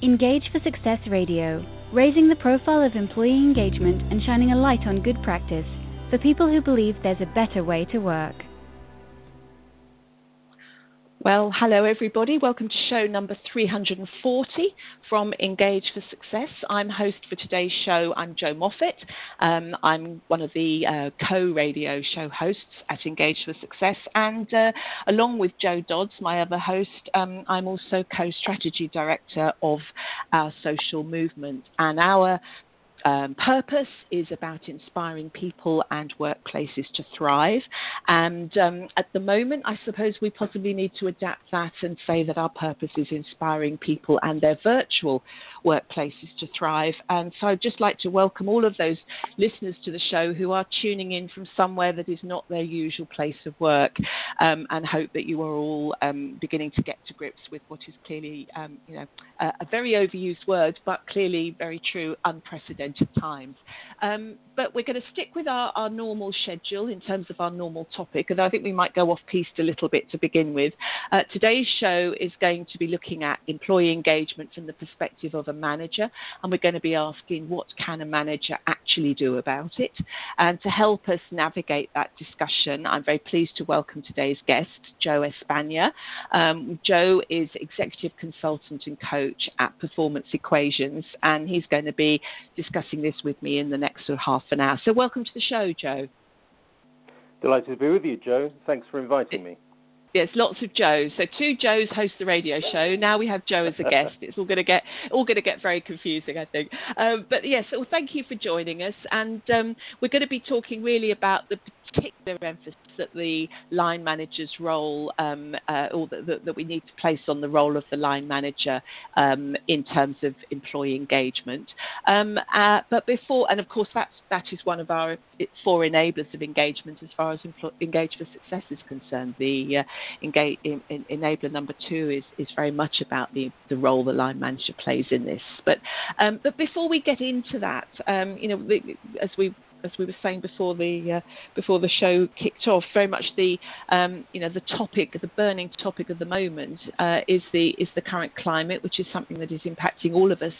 Engage for Success Radio, raising the profile of employee engagement and shining a light on good practice for people who believe there's a better way to work. Well, hello everybody. Welcome to show number 340 from Engage for Success. I'm host for today's show. I'm Jo Moffatt. Um, I'm one of the uh, co-radio show hosts at Engage for Success, and uh, along with Joe Dodds, my other host, um, I'm also co-strategy director of our social movement. And our um, purpose is about inspiring people and workplaces to thrive. And um, at the moment, I suppose we possibly need to adapt that and say that our purpose is inspiring people and their virtual workplaces to thrive. And so I'd just like to welcome all of those listeners to the show who are tuning in from somewhere that is not their usual place of work um, and hope that you are all um, beginning to get to grips with what is clearly, um, you know, a, a very overused word, but clearly very true, unprecedented times. Um, but we're going to stick with our, our normal schedule in terms of our normal topic, and I think we might go off piste a little bit to begin with. Uh, today's show is going to be looking at employee engagement from the perspective of a manager, and we're going to be asking what can a manager actually do about it. And to help us navigate that discussion, I'm very pleased to welcome today's guest, Joe Espana. Um, Joe is executive consultant and coach at Performance Equations, and he's going to be discussing this with me in the next sort of half an hour. So, welcome to the show, Joe. Delighted to be with you, Joe. Thanks for inviting me. Yes, lots of Joes. So two Joes host the radio show. Now we have Joe as a guest. It's all going to get all going to get very confusing, I think. Um, but yes, well, thank you for joining us, and um, we're going to be talking really about the particular emphasis that the line manager's role, um, uh, or that, that we need to place on the role of the line manager um, in terms of employee engagement. Um, uh, but before, and of course, that's, that is one of our four enablers of engagement as far as empl- Engage for Success is concerned. The uh, engage, in, in, enabler number two is, is very much about the, the role the line manager plays in this. But, um, but before we get into that, um, you know, as we as we were saying before the uh, before the show kicked off, very much the um, you know the topic, the burning topic of the moment uh, is the is the current climate, which is something that is impacting all of us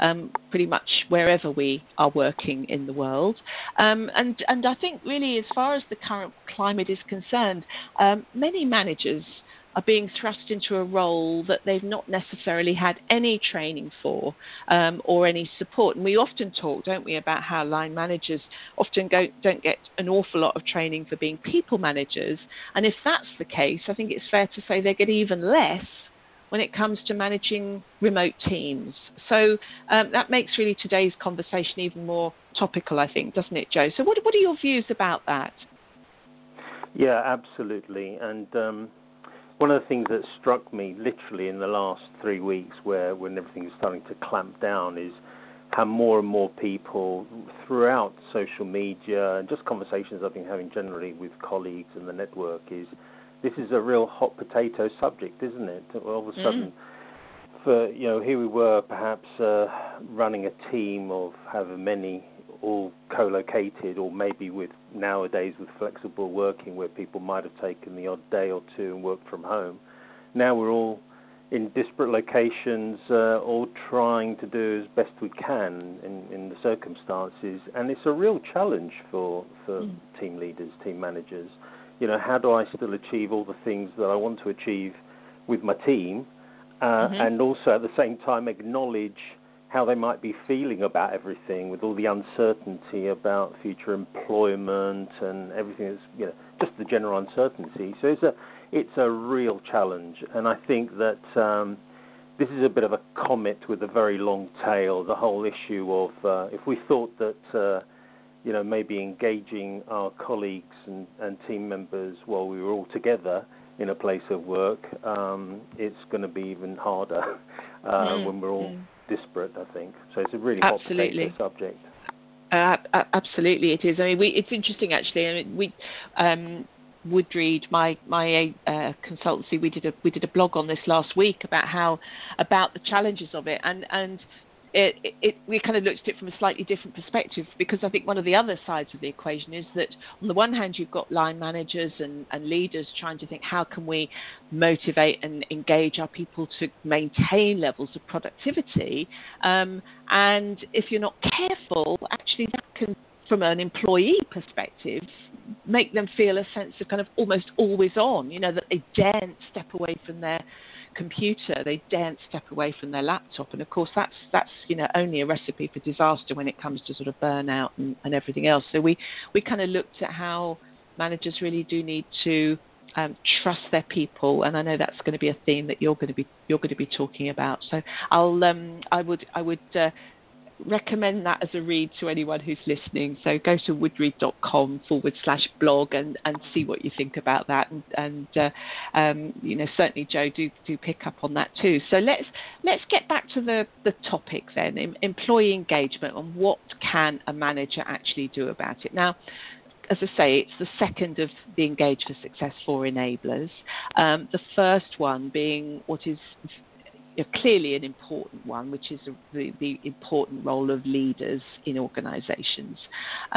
um, pretty much wherever we are working in the world. Um, and and I think really, as far as the current climate is concerned, um, many managers are being thrust into a role that they've not necessarily had any training for um, or any support. And we often talk, don't we, about how line managers often go, don't get an awful lot of training for being people managers. And if that's the case, I think it's fair to say they get even less when it comes to managing remote teams. So um, that makes really today's conversation even more topical, I think, doesn't it, Joe? So what, what are your views about that? Yeah, absolutely. And um, one of the things that struck me literally in the last three weeks, where when everything is starting to clamp down, is how more and more people throughout social media and just conversations I've been having generally with colleagues and the network is this is a real hot potato subject, isn't it? All of a sudden, mm. for you know, here we were perhaps uh, running a team of however many all co-located or maybe with nowadays with flexible working where people might have taken the odd day or two and worked from home. Now we're all in disparate locations, uh, all trying to do as best we can in, in the circumstances, and it's a real challenge for for mm. team leaders, team managers. You know, how do I still achieve all the things that I want to achieve with my team, uh, mm-hmm. and also at the same time acknowledge how they might be feeling about everything with all the uncertainty about future employment and everything that's you know just the general uncertainty. So it's a it's a real challenge. And i think that um, this is a bit of a comet with a very long tail the whole issue of uh, if we thought that uh, you know maybe engaging our colleagues and, and team members while we were all together in a place of work um, it's going to be even harder uh, mm, when we're all mm disparate, I think. So it's a really absolutely. hot subject. Uh, absolutely, it is. I mean, we, it's interesting actually. I mean, we. Um, Woodreed, my my uh, consultancy, we did a we did a blog on this last week about how about the challenges of it, and and it, it, we kind of looked at it from a slightly different perspective because I think one of the other sides of the equation is that on the one hand you've got line managers and, and leaders trying to think how can we motivate and engage our people to maintain levels of productivity, um, and if you're not careful, actually that can from an employee perspective, make them feel a sense of kind of almost always on, you know, that they daren't step away from their computer, they daren't step away from their laptop, and of course that's that's you know only a recipe for disaster when it comes to sort of burnout and, and everything else. So we we kind of looked at how managers really do need to um, trust their people, and I know that's going to be a theme that you're going to be you're going to be talking about. So I'll um, I would I would uh, recommend that as a read to anyone who's listening. So go to woodreed.com forward slash blog and, and see what you think about that. And, and uh, um, you know, certainly, Joe, do do pick up on that too. So let's let's get back to the, the topic then, employee engagement and what can a manager actually do about it. Now, as I say, it's the second of the Engage for Success four enablers. Um, the first one being what is clearly an important one, which is the, the, important role of leaders in organisations.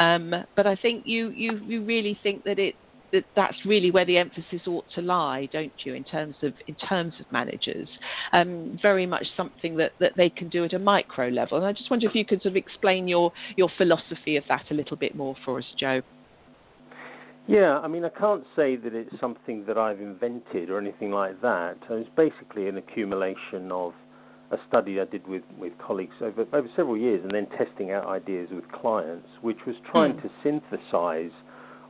Um, but I think you, you, you really think that it that that's really where the emphasis ought to lie, don't you? In terms of in terms of managers, um, very much something that, that they can do at a micro level. And I just wonder if you could sort of explain your your philosophy of that a little bit more for us, Joe. Yeah, I mean, I can't say that it's something that I've invented or anything like that. It's basically an accumulation of a study I did with, with colleagues over, over several years and then testing out ideas with clients, which was trying mm. to synthesize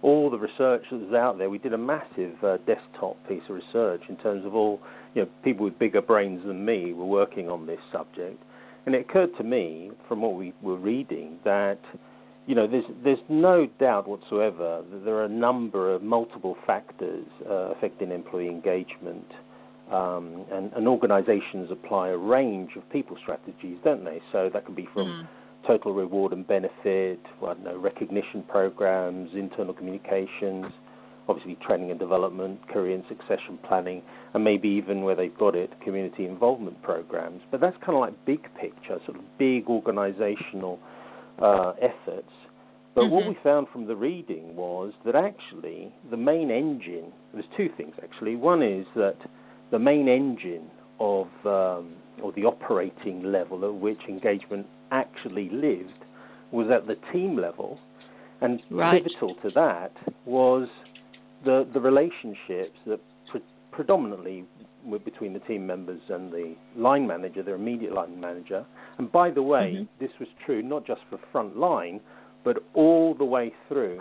all the research that was out there. We did a massive uh, desktop piece of research in terms of all, you know, people with bigger brains than me were working on this subject. And it occurred to me, from what we were reading, that you know, there's there's no doubt whatsoever that there are a number of multiple factors uh, affecting employee engagement, um, and, and, organisations apply a range of people strategies, don't they? So that can be from mm. total reward and benefit, well, know, recognition programs, internal communications, obviously training and development, career and succession planning, and maybe even where they've got it, community involvement programs. But that's kind of like big picture, sort of big organisational uh, efforts. But mm-hmm. what we found from the reading was that actually the main engine, there's two things actually. One is that the main engine of, um, or the operating level at which engagement actually lived was at the team level. And right. pivotal to that was the, the relationships that pre- predominantly between the team members and the line manager, their immediate line manager. And by the way, mm-hmm. this was true not just for front line, but all the way through.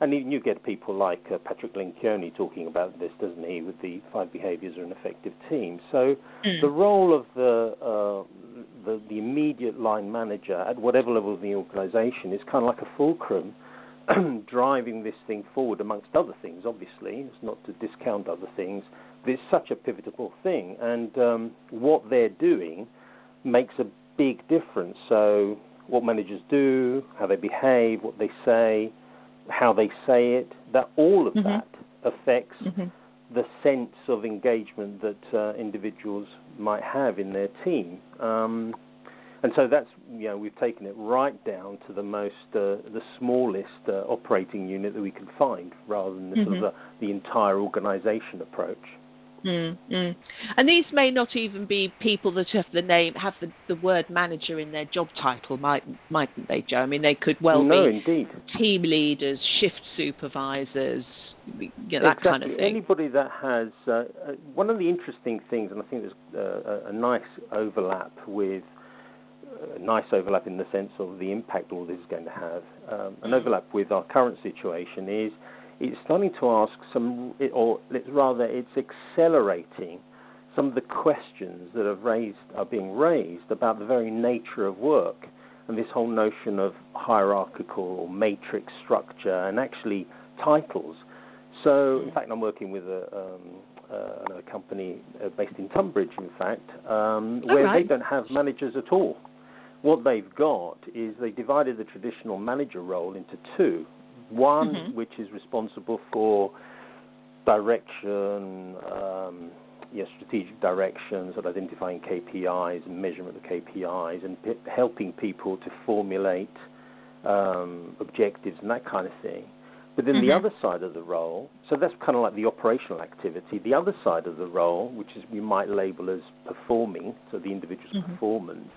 And even you get people like uh, Patrick Lencioni talking about this, doesn't he, with the five behaviours of an effective team. So mm. the role of the, uh, the, the immediate line manager at whatever level of the organisation is kind of like a fulcrum driving this thing forward, amongst other things, obviously. It's not to discount other things. It's such a pivotal thing. And um, what they're doing makes a big difference. So, what managers do, how they behave, what they say, how they say it, that all of mm-hmm. that affects mm-hmm. the sense of engagement that uh, individuals might have in their team. Um, and so that's you know we've taken it right down to the most uh, the smallest uh, operating unit that we can find, rather than the, mm-hmm. sort of mm-hmm. the, the entire organisation approach. Mm, mm. And these may not even be people that have the name, have the, the word manager in their job title, might, mightn't they, Joe? I mean, they could well no, be indeed. team leaders, shift supervisors, you know, that exactly. kind of thing. Anybody that has uh, uh, one of the interesting things, and I think there's uh, a nice overlap with a nice overlap in the sense of the impact all this is going to have. Um, an overlap with our current situation is it's starting to ask some, or rather, it's accelerating some of the questions that have raised are being raised about the very nature of work and this whole notion of hierarchical or matrix structure and actually titles. So, in fact, I'm working with a, um, uh, another company uh, based in Tunbridge, in fact, um, where right. they don't have managers at all. What they've got is they divided the traditional manager role into two. One, mm-hmm. which is responsible for direction, um, your strategic directions, at identifying KPIs and measurement of KPIs, and p- helping people to formulate um, objectives and that kind of thing. But then mm-hmm. the other side of the role, so that's kind of like the operational activity. The other side of the role, which is we might label as performing, so the individual's mm-hmm. performance,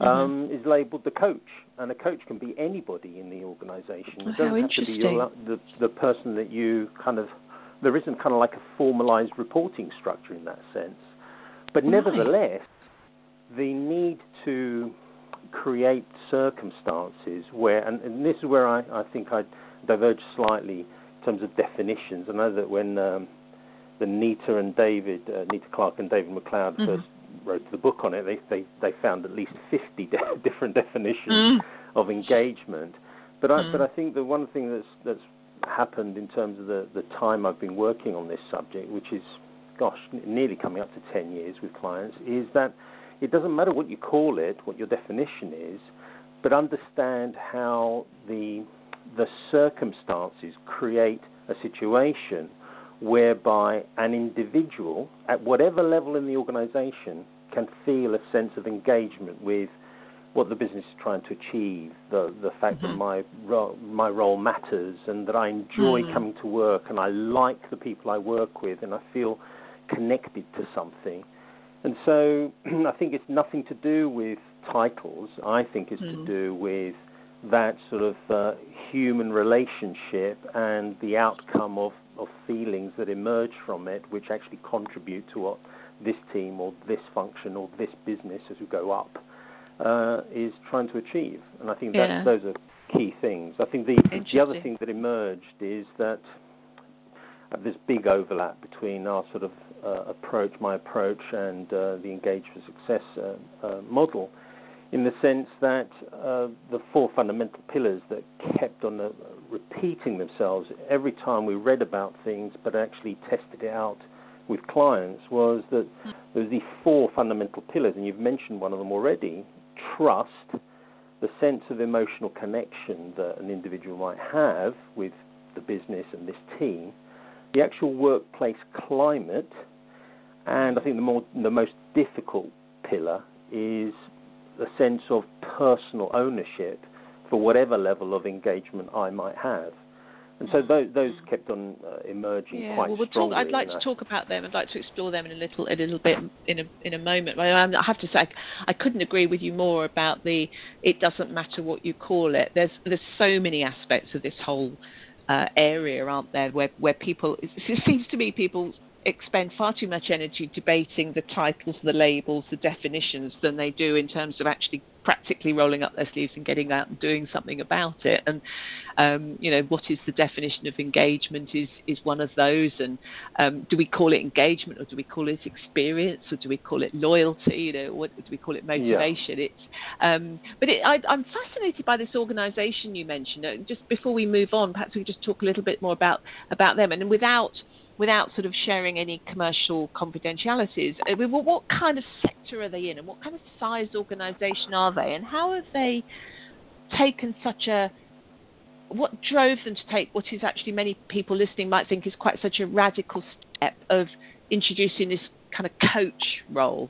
mm-hmm. um, is labeled the coach. And a coach can be anybody in the organisation. It doesn't have to be your, the, the person that you kind of, there isn't kind of like a formalised reporting structure in that sense. But right. nevertheless, the need to create circumstances where, and, and this is where I, I think I diverge slightly in terms of definitions. I know that when um, the Nita and David, uh, Nita Clark and David MacLeod mm-hmm. first wrote the book on it, they, they, they found at least 50 de- different definitions mm. of engagement. But I, mm. but I think the one thing that's, that's happened in terms of the, the time I've been working on this subject, which is, gosh, nearly coming up to 10 years with clients, is that it doesn't matter what you call it, what your definition is, but understand how the the circumstances create a situation whereby an individual, at whatever level in the organization, can feel a sense of engagement with what the business is trying to achieve, the the fact mm-hmm. that my ro- my role matters, and that I enjoy mm-hmm. coming to work, and I like the people I work with, and I feel connected to something. And so I think it's nothing to do with titles. I think it's mm-hmm. to do with that sort of uh, human relationship and the outcome of, of feelings that emerge from it, which actually contribute to what this team or this function or this business as we go up uh, is trying to achieve. And I think that yeah. those are key things. I think the, the other thing that emerged is that uh, there's big overlap between our sort of uh, approach, my approach, and uh, the Engage for Success uh, uh, model in the sense that uh, the four fundamental pillars that kept on uh, repeating themselves every time we read about things but actually tested it out with clients was that there's these four fundamental pillars, and you've mentioned one of them already trust, the sense of emotional connection that an individual might have with the business and this team, the actual workplace climate, and I think the, more, the most difficult pillar is a sense of personal ownership for whatever level of engagement I might have. And so those, those kept on uh, emerging yeah, quite well, we'll strongly. Talk, I'd like to talk about them. I'd like to explore them in a little, a little bit in a in a moment. I, I have to say, I, I couldn't agree with you more about the. It doesn't matter what you call it. There's there's so many aspects of this whole uh, area, aren't there, where where people. It seems to me people expend far too much energy debating the titles, the labels, the definitions than they do in terms of actually practically rolling up their sleeves and getting out and doing something about it. And um, you know, what is the definition of engagement is is one of those. And um, do we call it engagement or do we call it experience or do we call it loyalty? You know, what do we call it motivation? Yeah. It's um, but it, I, am fascinated by this organisation you mentioned. Just before we move on, perhaps we just talk a little bit more about about them and without without sort of sharing any commercial confidentialities, uh, what kind of sector are they in and what kind of sized organisation are they and how have they taken such a what drove them to take what is actually many people listening might think is quite such a radical step of introducing this kind of coach role?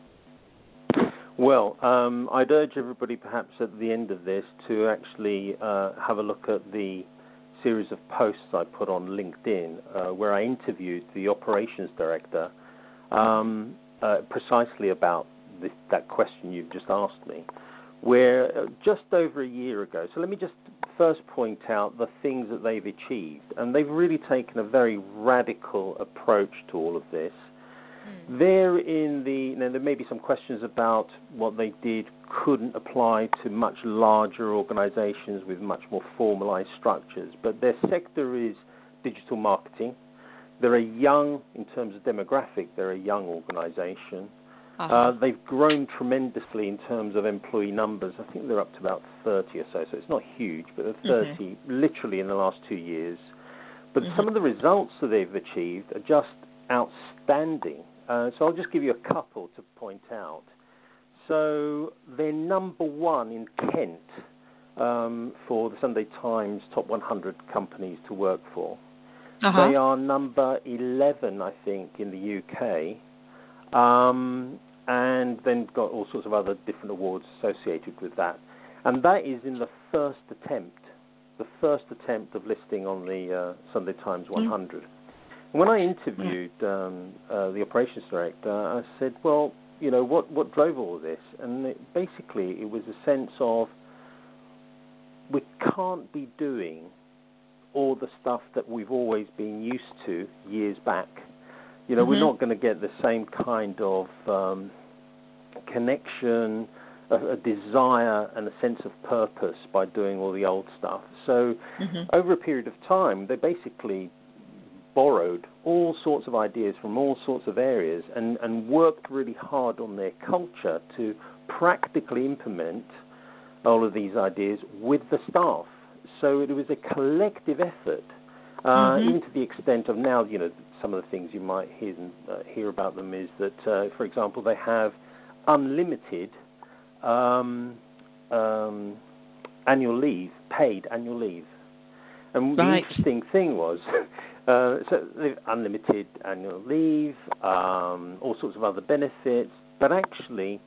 Well, um, I'd urge everybody perhaps at the end of this to actually uh, have a look at the series of posts I put on LinkedIn uh, where I interviewed the operations director um, uh, precisely about this, that question you've just asked me. Where uh, just over a year ago, so let me just first point out the things that they've achieved, and they've really taken a very radical approach to all of this. Mm. There in the now there may be some questions about what they did couldn't apply to much larger organizations with much more formalized structures, but their sector is digital marketing. They're a young, in terms of demographic, they're a young organization. Uh-huh. Uh, they've grown tremendously in terms of employee numbers. I think they're up to about 30 or so, so it's not huge, but they're 30 mm-hmm. literally in the last two years. But mm-hmm. some of the results that they've achieved are just outstanding. Uh, so I'll just give you a couple to point out. So they're number one in Kent um, for the Sunday Times top 100 companies to work for. Uh-huh. They are number 11, I think, in the UK. Um, and then got all sorts of other different awards associated with that. And that is in the first attempt, the first attempt of listing on the uh, Sunday Times 100. Mm. When I interviewed um, uh, the operations director, I said, "Well, you know, what what drove all this?" And it, basically, it was a sense of we can't be doing all the stuff that we've always been used to years back. You know, mm-hmm. we're not going to get the same kind of um, connection, a, a, desire, and a sense of purpose by doing all the old stuff. So, mm-hmm. over a period of time, they basically borrowed all sorts of ideas from all sorts of areas and, and worked really hard on their culture to practically implement all of these ideas with the staff. So it was a collective effort, uh, mm-hmm. even to the extent of now, you know, some of the things you might hear, uh, hear about them is that, uh, for example, they have unlimited um, um, annual leave, paid annual leave. And right. the interesting thing was, so they've unlimited annual leave, um, all sorts of other benefits, but actually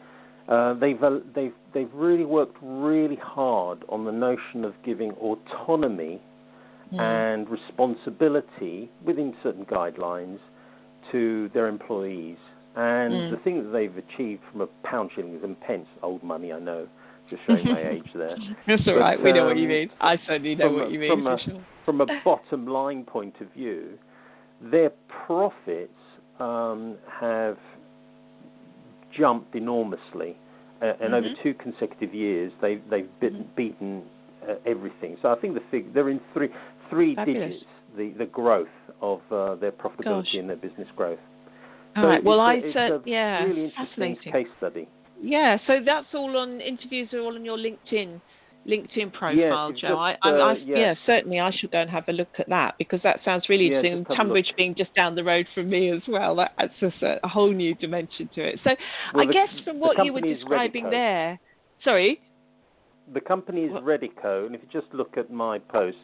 uh, they've uh, they've they've really worked really hard on the notion of giving autonomy mm. and responsibility within certain guidelines to their employees. And mm. the thing that they've achieved from a pound, shillings, and pence, old money, I know, just showing my age there. That's all but, right. We know what you um, mean. I certainly know what you mean. From a, sure. from a bottom line point of view, their profits um, have jumped enormously, uh, and mm-hmm. over two consecutive years, they, they've beaten, mm-hmm. beaten uh, everything. So I think the fig- they're in three three Fabulous. digits. The the growth of uh, their profitability Gosh. and their business growth. All so right. Well, I said, yeah, really fascinating case study. Yeah. So that's all on interviews are all on your LinkedIn LinkedIn profile, yes, Joe. Just, I, I, uh, I, yeah, certainly I should go and have a look at that because that sounds really interesting. Tunbridge being just down the road from me as well, that adds just a, a whole new dimension to it. So well, I the, guess from what you were describing Reddico. there, sorry. The company is Reddico, and if you just look at my posts,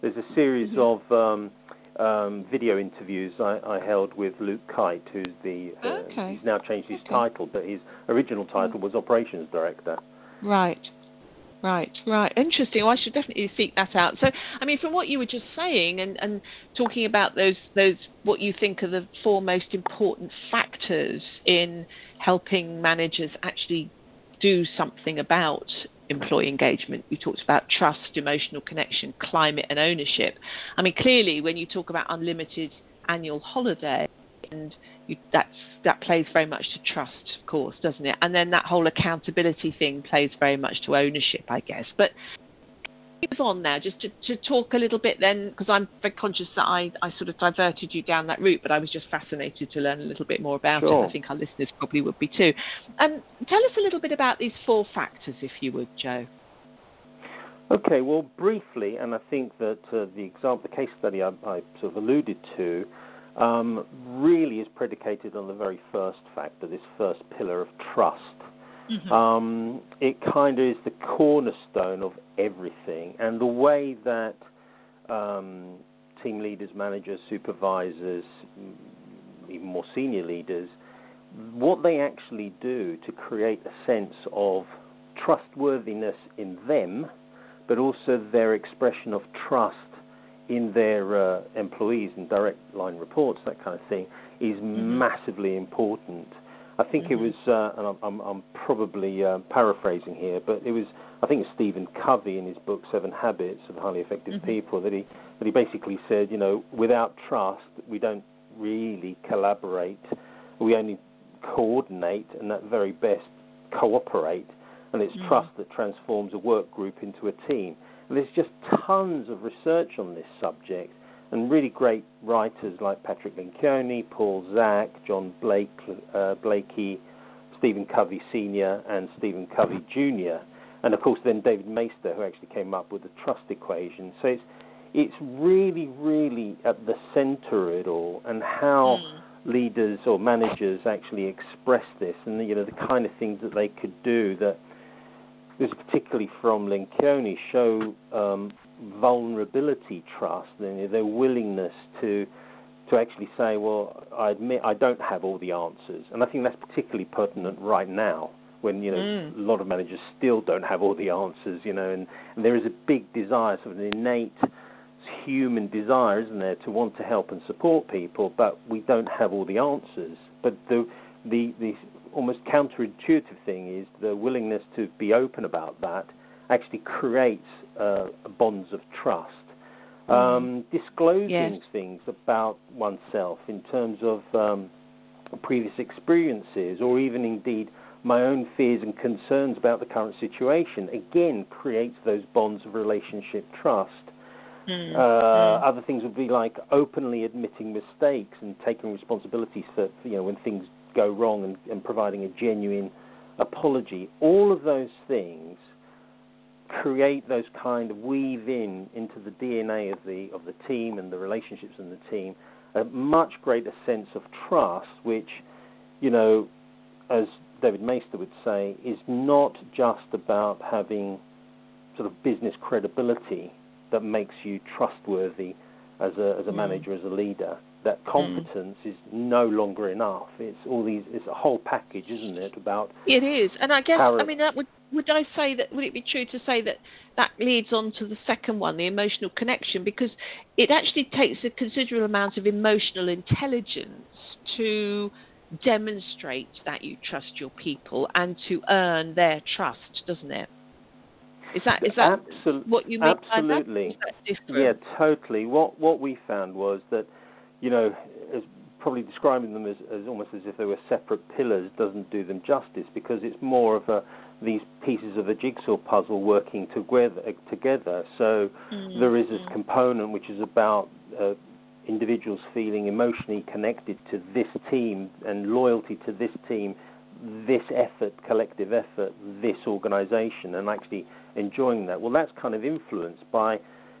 there's a series mm-hmm. of um, um, video interviews I, I, held with Luke Kite, who's the uh, okay. he's now changed his okay. title, but his original title mm. was operations director. Right. Right, right. Interesting. Well, I should definitely seek that out. So, I mean, from what you were just saying and, and talking about those, those, what you think are the four most important factors in helping managers actually do something about employee engagement. You talked about trust, emotional connection, climate, and ownership. I mean, clearly, when you talk about unlimited annual holiday, and you, that's that plays very much to trust, of course, doesn't it? And then that whole accountability thing plays very much to ownership, I guess. But move on now, just to, to talk a little bit then, because I'm very conscious that I, I sort of diverted you down that route, but I was just fascinated to learn a little bit more about sure. it. I think our listeners probably would be too. Um, tell us a little bit about these four factors, if you would, Joe. Okay, well, briefly, and I think that uh, the example, the case study I, I sort of alluded to, um, really is predicated on the very first factor, this first pillar of trust. Mm-hmm. Um, it kind of is the cornerstone of everything, and the way that um, team leaders, managers, supervisors, even more senior leaders, what they actually do to create a sense of trustworthiness in them, but also their expression of trust in their uh, employees and direct line reports, that kind of thing, is mm-hmm. massively important. I think it was, uh, and I'm, I'm probably uh, paraphrasing here, but it was, I think it's Stephen Covey in his book Seven Habits of Highly Effective mm-hmm. People that he that he basically said, you know, without trust, we don't really collaborate. We only coordinate, and at very best, cooperate. And it's mm-hmm. trust that transforms a work group into a team. And There's just tons of research on this subject, and really great writers like Patrick Lencioni, Paul Zak, John Blake, uh, Blakey, Stephen Covey Sr., and Stephen Covey Jr., and of course then David Maister, who actually came up with the trust equation. So it's it's really, really at the center of it all, and how mm. leaders or managers actually express this, and you know the kind of things that they could do that this particularly from Lencioni, show um, vulnerability trust, and their willingness to to actually say, well, I admit I don't have all the answers, and I think that's particularly pertinent right now when you know mm. a lot of managers still don't have all the answers, you know, and, and there is a big desire, sort of an innate human desire, isn't there, to want to help and support people, but we don't have all the answers. But the the the almost counterintuitive thing is the willingness to be open about that actually creates uh, bonds of trust. Mm. Um, disclosing yes. things about oneself in terms of um, previous experiences, or even indeed my own fears and concerns about the current situation, again creates those bonds of relationship trust. Mm. Uh, mm. Other things would be like openly admitting mistakes and taking responsibilities for, you know when things go wrong and, and providing a genuine apology. All of those things create those kind of weave in into the DNA of the of the team and the relationships in the team a much greater sense of trust, which you know, as David Maister would say, is not just about having sort of business credibility that makes you trustworthy as a as a mm. manager, as a leader. That mm. competence mm. is no longer enough. It's all these. It's a whole package, isn't it? About it is, and I guess I mean that would would I say that would it be true to say that that leads on to the second one, the emotional connection, because it actually takes a considerable amount of emotional intelligence to demonstrate that you trust your people and to earn their trust, doesn't it? Is that is that Absol- what you mean absolutely. by that? Yeah, totally. What what we found was that, you know, probably describing them as, as almost as if they were separate pillars doesn't do them justice because it's more of a these pieces of a jigsaw puzzle working together. together. So mm-hmm. there is this component which is about uh, individuals feeling emotionally connected to this team and loyalty to this team, this effort, collective effort, this organization, and actually enjoying that. Well, that's kind of influenced by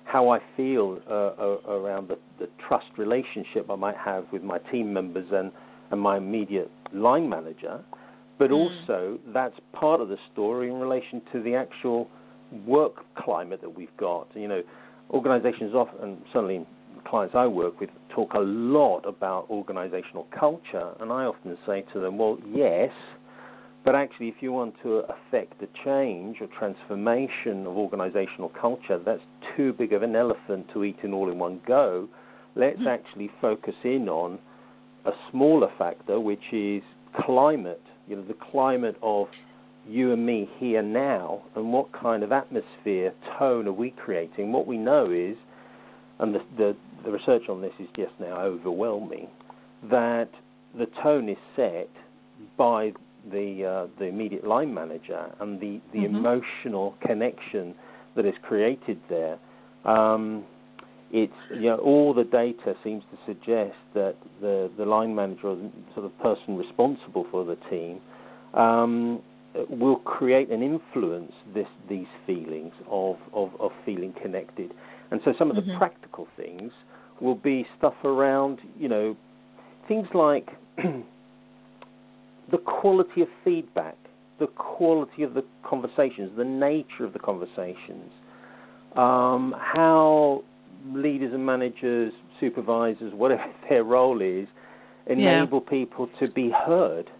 how I feel uh, around the, the, trust relationship I might have with my team members and, and my immediate line manager. But mm. also, that's part of the story in relation to the actual work climate that we've got. You know, organizations often, and certainly clients I work with, talk a lot about organizational culture. And I often say to them, well, yes, but actually, if you want to affect a change or transformation of organizational culture, that's too big of an elephant to eat in all in one go. Let's mm-hmm. actually focus in on a smaller factor, which is climate. You know, the climate of you and me here now, and what kind of atmosphere, tone are we creating? What we know is, and the, the, the research on this is just now overwhelming, that the tone is set by the uh, the immediate line manager and the the mm-hmm. emotional connection that is created there. Um, it's you know all the data seems to suggest that the the line manager or the sort of person responsible for the team um, will create and influence this these feelings of, of, of feeling connected. And so some of mm-hmm. the practical things will be stuff around you know things like the quality of feedback, the quality of the conversations, the nature of the conversations, um, how leaders and managers, supervisors, whatever their role is, enable yeah. people to be heard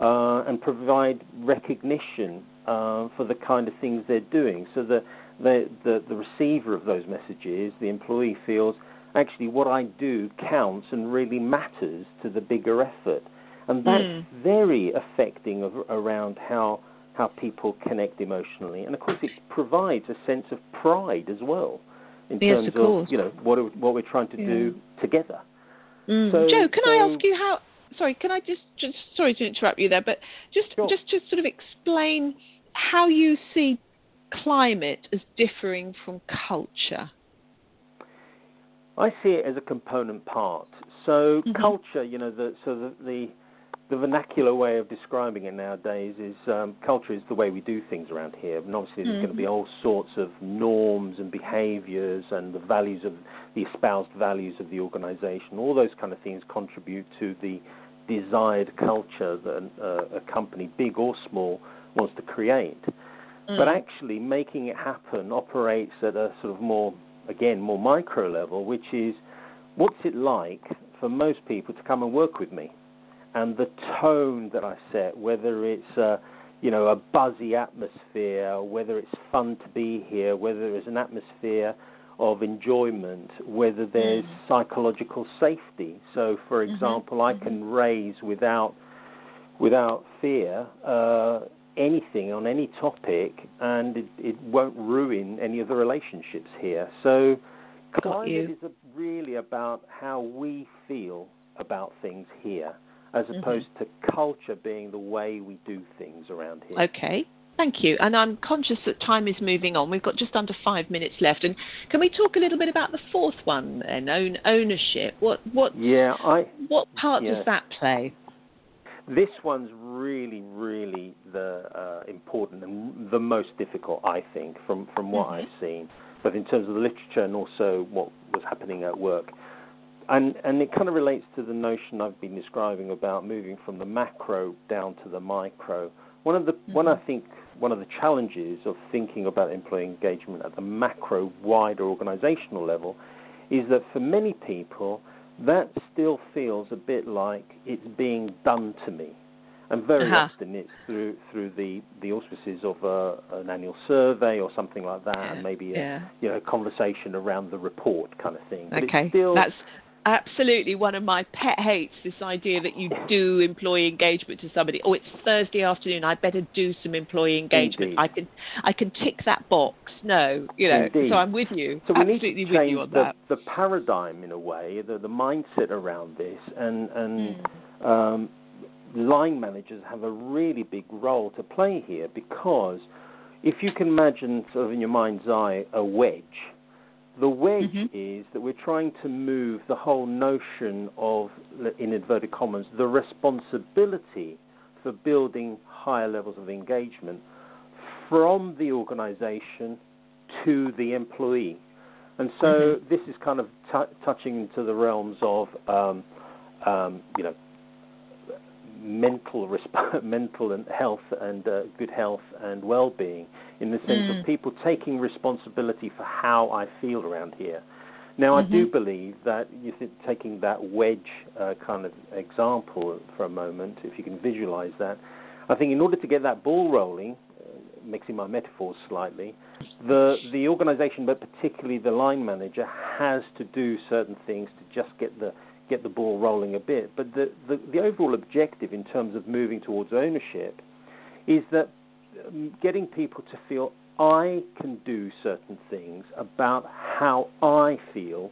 uh, and provide recognition uh, for the kind of things they're doing. So the, the, the, the receiver of those messages, the employee feels actually what I do counts and really matters to the bigger effort and that's mm. very affecting of, around how how people connect emotionally, and of course it provides a sense of pride as well in yes, terms of, of, you know what what we're trying to yeah. do together. Mm. So, Joe, can so, I ask you how? Sorry, can I just, just sorry to interrupt you there, but just sure. just to sort of explain how you see climate as differing from culture. I see it as a component part. So mm-hmm. culture, you know, the, so the, the the vernacular way of describing it nowadays is um, culture is the way we do things around here. And obviously, there's mm-hmm. going to be all sorts of norms and behaviors and the values of the espoused values of the organization. All those kind of things contribute to the desired culture that uh, a company, big or small, wants to create. Mm. But actually, making it happen operates at a sort of more, again, more micro level, which is what's it like for most people to come and work with me. And the tone that I set, whether it's a, you know a buzzy atmosphere, whether it's fun to be here, whether there's an atmosphere of enjoyment, whether there's mm. psychological safety. So, for mm-hmm. example, mm-hmm. I can raise without without fear uh, anything on any topic, and it, it, won't ruin any of the relationships here. So, climate is a, really about how we feel about things here, as mm-hmm. opposed to culture being the way we do things around here. Okay. Thank you. And I'm conscious that time is moving on. We've got just under five minutes left. And can we talk a little bit about the fourth one then, own, ownership? What what yeah, I, what part yeah. does that play? This one's really, really the uh, important and the most difficult, I think, from from what mm-hmm. I've seen, both in terms of the literature and also what was happening at work. And and it kind of relates to the notion I've been describing about moving from the macro down to the micro. One of the mm-hmm. one I think one of the challenges of thinking about employee engagement at the macro, wider organizational level is that for many people, that still feels a bit like it's being done to me. And very uh-huh. often it's through through the, the auspices of a, an annual survey or something like that, yeah. and maybe a yeah. you know conversation around the report kind of thing. But okay, still, that's absolutely one of my pet hates this idea that you do employee engagement to somebody. Oh it's thursday afternoon. I better do some employee engagement. Indeed. i can i can tick that box. No you know Indeed. so i'm with you. So we absolutely need to change the, that. the paradigm in a way the, the mindset around this. And and mm. um, line managers have a really big role to play here because if you can imagine sort of in your mind's eye a wedge the wedge mm-hmm. is that we're trying to move the whole notion of, in inverted commas, the responsibility for building higher levels of engagement from the organization to the employee. And so mm-hmm. this is kind of t- touching into the realms of, um, um, you know, mental resp- mental and health and uh, good health and well-being in the sense mm. of people taking responsibility for how I feel around here. Now, mm-hmm. I do mm-hmm. believe that you think taking that wedge uh, kind of example for a moment, if you can visualize that, I think in order to get that ball rolling, uh, mixing my metaphors slightly, the the organization, but particularly the line manager, has to do certain things to just get the get the ball rolling a bit. But the, the, the overall objective in terms of moving towards ownership is that getting people to feel I can do certain things about how I feel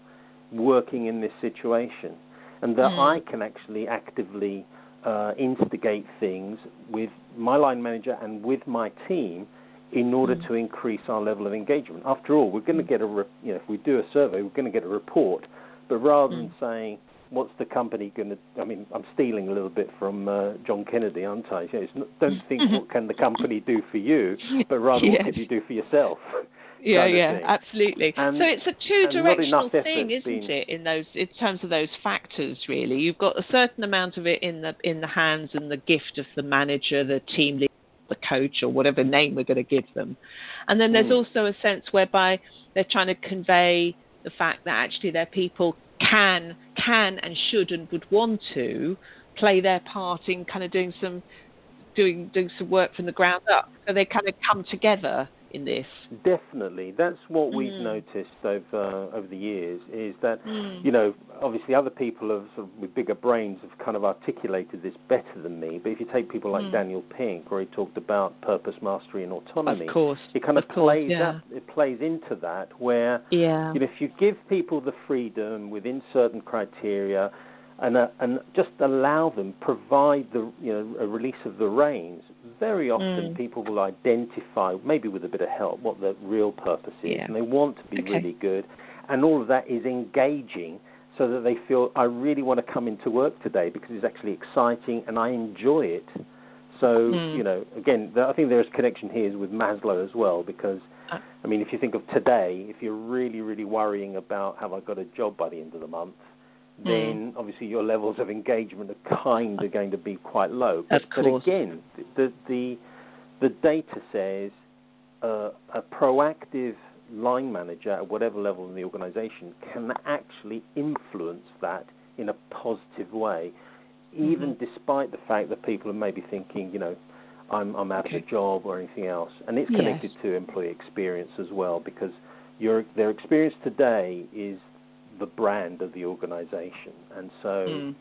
working in this situation, and that mm. I can actually actively uh, instigate things with my line manager and with my team in order mm. to increase our level of engagement. After all, we're going to mm. get a, re- you know, if we do a survey, we're going to get a report. But rather than mm. saying, what's the company going to? I mean, I'm stealing a little bit from uh, John Kennedy, aren't I? You know, not, don't think what can the company do for you, but rather yes. what can you do for yourself. Yeah, yeah, absolutely. And, so it's a two-directional thing, isn't been... it? In those, in terms of those factors, really, you've got a certain amount of it in the in the hands and the gift of the manager, the team leader, the coach, or whatever name we're going to give them, and then there's mm. also a sense whereby they're trying to convey the fact that actually their people can can and should and would want to play their part in kind of doing some doing doing some work from the ground up. So they kind of come together in this. Definitely, that's what we've mm. noticed over over the years. Is that mm. you know obviously other people have sort of, with bigger brains have kind of articulated this better than me. But if you take people like mm. Daniel Pink, where he talked about purpose, mastery, and autonomy, of course, it kind of, of, course, plays yeah. that, it plays into that where yeah. you know if you give people the freedom within certain criteria and uh, and just allow them provide the you know a release of the reins. Very often, mm. people will identify, maybe with a bit of help, what the real purpose is, yeah. and they want to be okay. really good, and all of that is engaging, so that they feel I really want to come into work today because it's actually exciting and I enjoy it. So mm. you know, again, I think there's connection here with Maslow as well because. Uh. I mean, if you think of today, if you're really, really worrying about have I got a job by the end of the month. Then obviously your levels of engagement are kind of going to be quite low. But, of but again, the the the data says uh, a proactive line manager at whatever level in the organization can actually influence that in a positive way, even mm-hmm. despite the fact that people are maybe thinking, you know, I'm, I'm out okay. of a job or anything else. And it's connected yes. to employee experience as well because your, their experience today is the brand of the organization. And so, mm.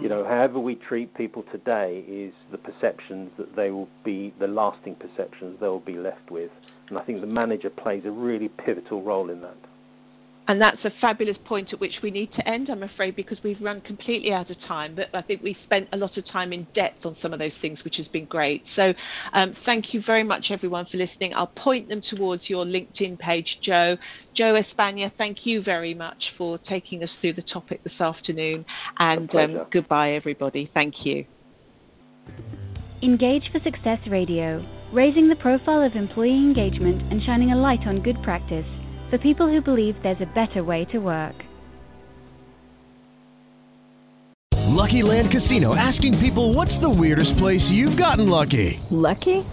you know, however we treat people today is the perceptions that they will be, the lasting perceptions they will be left with. And I think the manager plays a really pivotal role in that. And that's a fabulous point at which we need to end, I'm afraid, because we've run completely out of time. But I think we've spent a lot of time in depth on some of those things, which has been great. So um, thank you very much, everyone, for listening. I'll point them towards your LinkedIn page, Joe. Joe Espana, thank you very much for taking us through the topic this afternoon. And um, goodbye, everybody. Thank you. Engage for Success Radio, raising the profile of employee engagement and shining a light on good practice for people who believe there's a better way to work. Lucky Land Casino asking people what's the weirdest place you've gotten lucky? Lucky?